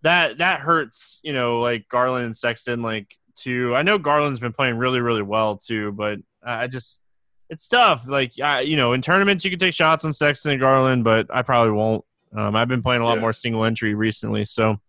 that that hurts, you know, like Garland and Sexton, like too. I know Garland's been playing really, really well too, but I just it's tough. Like I, you know, in tournaments you can take shots on Sexton and Garland, but I probably won't. Um, I've been playing a lot Yeah. more single entry recently, so.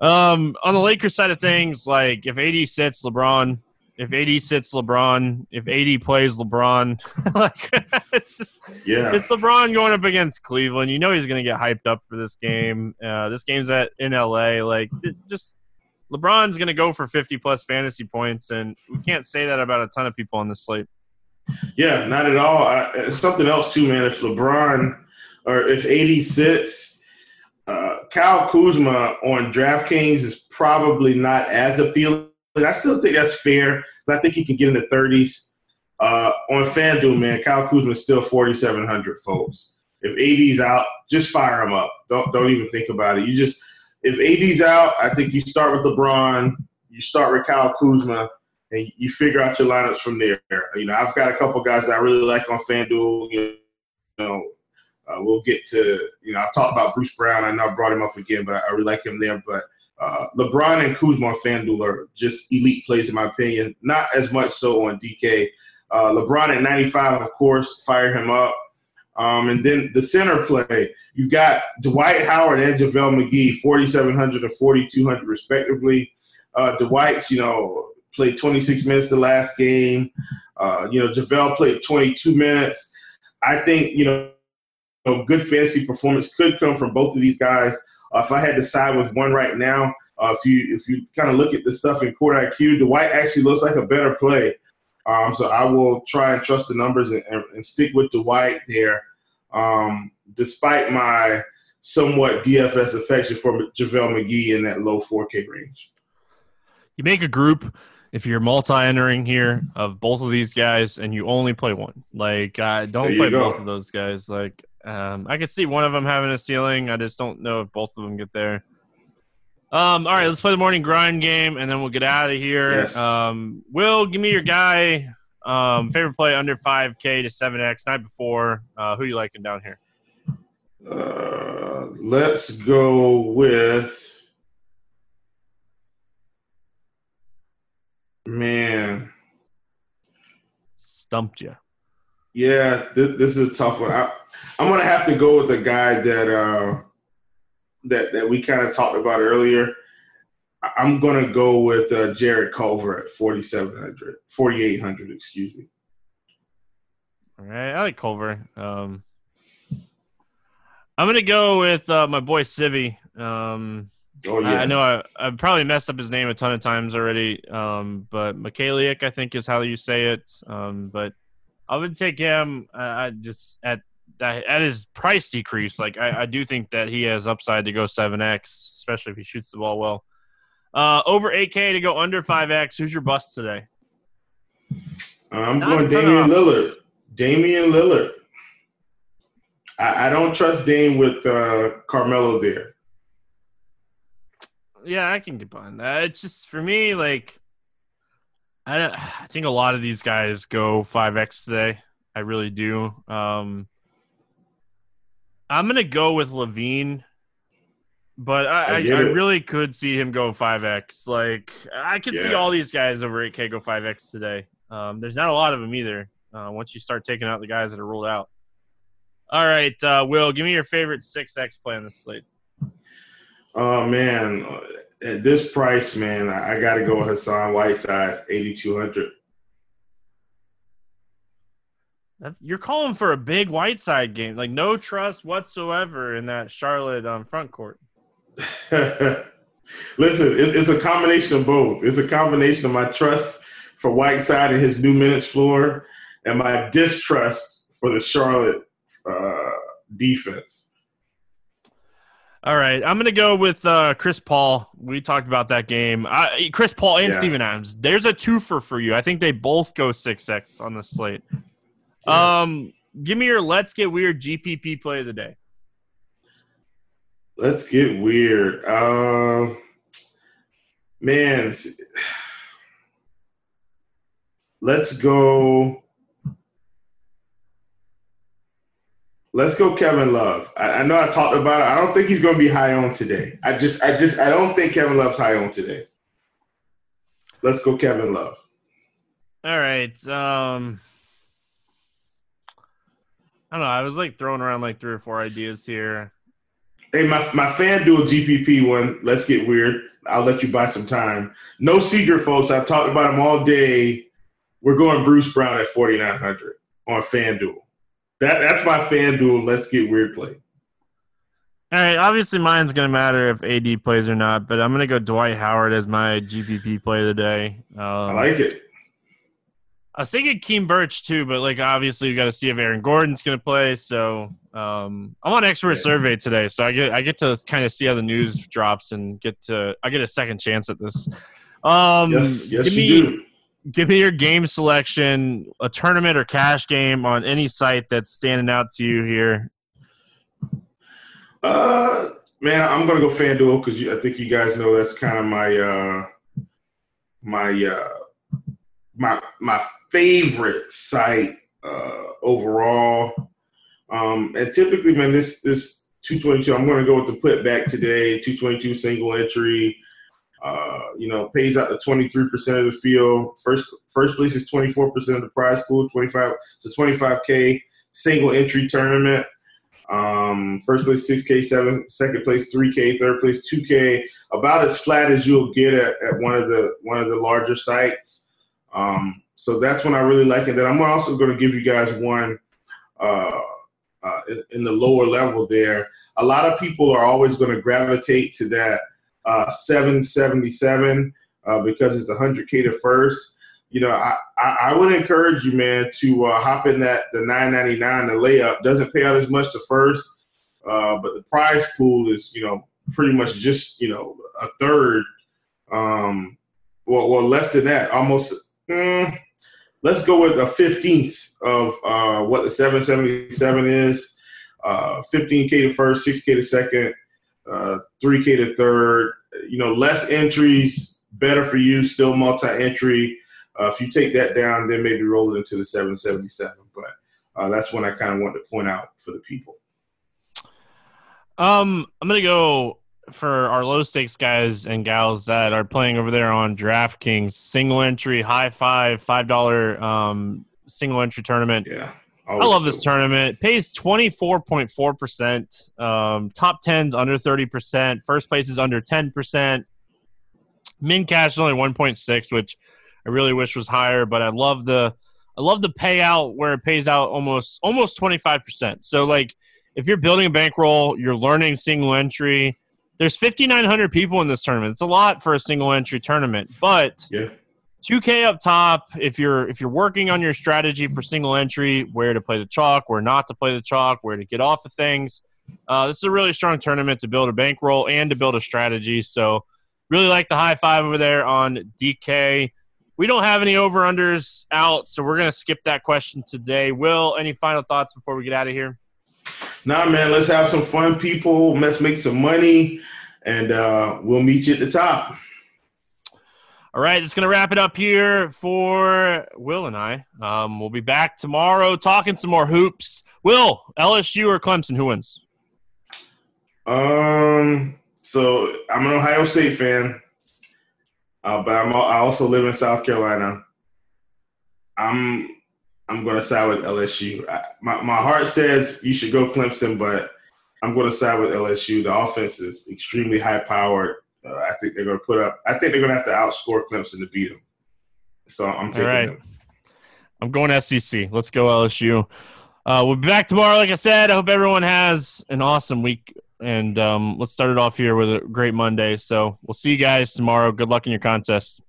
Um, on the Lakers side of things, like if AD sits LeBron, if AD sits LeBron, if AD plays LeBron, like it's just Yeah. it's LeBron going up against Cleveland. You know he's going to get hyped up for this game. Uh, this game's at in LA. Like just LeBron's going to go for 50 plus fantasy points, and we can't say that about a ton of people on this slate. Yeah, not at all. I, something else too, man. If LeBron or if AD sits, uh, Kyle Kuzma on DraftKings is probably not as appealing. I still think that's fair. I think he can get in the 30s. Uh, on FanDuel, man, Kyle Kuzma is still 4,700, folks. If AD's out, just fire him up. Don't don't even think about it. You just if AD's out, I think you start with LeBron. You start with Kyle Kuzma and you figure out your lineups from there. You know, I've got a couple guys that I really like on FanDuel. You know, uh, we'll get to you know I've talked about Bruce Brown. I know I brought him up again, but I really like him there. But uh, LeBron and Kuzma on FanDuel are just elite plays in my opinion. Not as much so on DK. Uh, LeBron at 95, of course, fire him up. Um, and then the center play, You've got Dwight Howard and JaVale McGee, 4,700 and 4,200 respectively. Uh, Dwight's, you know, played 26 minutes the last game. Uh, you know, JaVale played 22 minutes. I think, you know, know, good fantasy performance could come from both of these guys. Uh, if I had to side with one right now, uh, if you if you kind of look at the stuff in court IQ, Dwight actually looks like a better play. Um, so I will try and trust the numbers and, and, and stick with Dwight there, um, despite my somewhat DFS affection for JaVale McGee in that low 4K range. You make a group if you're multi-entering here of both of these guys and you only play one. Like, uh, don't play go. both of those guys. Like, um, I could see one of them having a ceiling. I just don't know if both of them get there. Um, all right, let's play the morning grind game, and then we'll get out of here. Yes. Um, Will, give me your guy. Um, favorite play under 5K to 7X night before. Uh, who you liking down here? Uh, let's go with man. Stumped you. Yeah, th- this is a tough one. I, am gonna have to go with the guy that uh, that that we kind of talked about earlier. I'm gonna go with uh, Jarrett Culver at 4,700, 4,800, excuse me. All right, I like Culver. Um, I'm gonna go with uh, my boy Svi. Um, oh yeah, I, I know I, have probably messed up his name a ton of times already, um, but Mykhailiuk, I think is how you say it. Um, but I would take him. Uh, just at at his price decrease. Like I, I do think that he has upside to go seven x, especially if he shoots the ball well. Uh, over eight k to go under five x. Who's your bust today? I'm Not going Damian Lillard. Damian Lillard. I, I don't trust Dame with uh, Carmelo there. Yeah, I can get behind that. It's just for me, like I, I think a lot of these guys go five X today. I really do. Um, I'm gonna go with LaVine, but I, I, I, really could see him go five X. Like I could yeah. see all these guys over eight K go five X today. Um, there's not a lot of them either. Uh, once you start taking out the guys that are ruled out. All right, uh, Will, give me your favorite six X play on the slate. Oh man, at this price, man, I, got to go with Hassan Whiteside, eighty two hundred. That's you're calling for a big Whiteside game, like no trust whatsoever in that Charlotte um, front court. Listen, it, it's a combination of both. It's a combination of my trust for Whiteside and his new minutes floor, and my distrust for the Charlotte uh, defense. All right, I'm gonna go with uh, Chris Paul. We talked about that game. I, Chris Paul and yeah. Steven Adams. There's a twofer for you. I think they both go six X on the slate. Um, give me your let's get weird GPP play of the day. Let's get weird. Uh, man, let's go. Let's go, Kevin Love. I, I, know I talked about it. I don't think he's going to be high on today. I just, I just, I don't think Kevin Love's high on today. Let's go, Kevin Love. All right. Um, I don't know. I was like throwing around like three or four ideas here. Hey, my my FanDuel GPP one. Let's get weird. I'll let you buy some time. No secret, folks. I've talked about him all day. We're going Bruce Brown at forty nine hundred on FanDuel. That that's my FanDuel. Let's get weird play. All right, obviously mine's gonna matter if AD plays or not, but I'm gonna go Dwight Howard as my GPP play of the day. Um, I like it. I was thinking Khem Birch too, but like obviously you got to see if Aaron Gordon's gonna play. So um, I'm on expert yeah. survey today, so I get I get to kind of see how the news drops and get to I get a second chance at this. Um, yes, yes, you me, do give me your game selection, a tournament or cash game on any site that's standing out to you here. Uh, man, I'm gonna go FanDuel because I think you guys know that's kind of my uh, my uh, my my favorite site uh, overall. Um, and typically, man, this this 222, I'm to go with the put back today. 222 single entry. Uh, you know, pays out to 23% of the field. First first place is 24% of the prize pool, 25 to 25k single entry tournament. Um, first place 6k, seven, second place 3k, third place 2k. About as flat as you'll get at, at one of the one of the larger sites. Um, so that's when I really like it. Then I'm also going to give you guys one uh, uh, in, in, the lower level there. A lot of people are always going to gravitate to that uh, 777 uh, because it's 100K to first. You know, I, I, I would encourage you, man, to uh, hop in that the 999, the layup. Doesn't pay out as much to first, uh, but the prize pool is, you know, pretty much just, you know, a third, um, well, well less than that, almost. Mm, let's go with a 15th of uh, what the 777 is. Uh, 15K to first, 6K to second, uh, 3K to third. You know, less entries, better for you, still multi entry. Uh, if you take that down, then maybe roll it into the 777. But uh, that's when I kind of want to point out for the people. Um, I'm gonna go for our low stakes guys and gals that are playing over there on DraftKings, single entry, high five, five dollar um, single entry tournament. Yeah. I love this tournament. Pays 24.4%. Um, top 10's under 30%. First place is under 10%. Min cash is only 1.6, which I really wish was higher, but I love the I love the payout where it pays out almost almost 25%. So like if you're building a bankroll, you're learning single entry, there's 5900 people in this tournament. It's a lot for a single entry tournament, but yeah 2K up top. If you're if you're working on your strategy for single entry, where to play the chalk, where not to play the chalk, where to get off of things, uh, this is a really strong tournament to build a bankroll and to build a strategy. So, really like the high five over there on DK. We don't have any over unders out, so we're gonna skip that question today. Will, any final thoughts before we get out of here? Nah, man. Let's have some fun, people. Let's make some money, and uh, we'll meet you at the top. All right, it's going to wrap it up here for Will and I. Um, we'll be back tomorrow talking some more hoops. Will, LSU or Clemson, who wins? Um, so I'm an Ohio State fan, uh, but I'm I also live in South Carolina. I'm I'm going to side with LSU. I, my my heart says you should go Clemson, but I'm going to side with LSU. The offense is extremely high powered. Uh, I think they're going to put up. I think they're going to have to outscore Clemson to beat them. So I'm taking All right. them. I'm going SEC. Let's go LSU. Uh, we'll be back tomorrow. Like I said, I hope everyone has an awesome week. And um, let's start it off here with a great Monday. So we'll see you guys tomorrow. Good luck in your contests.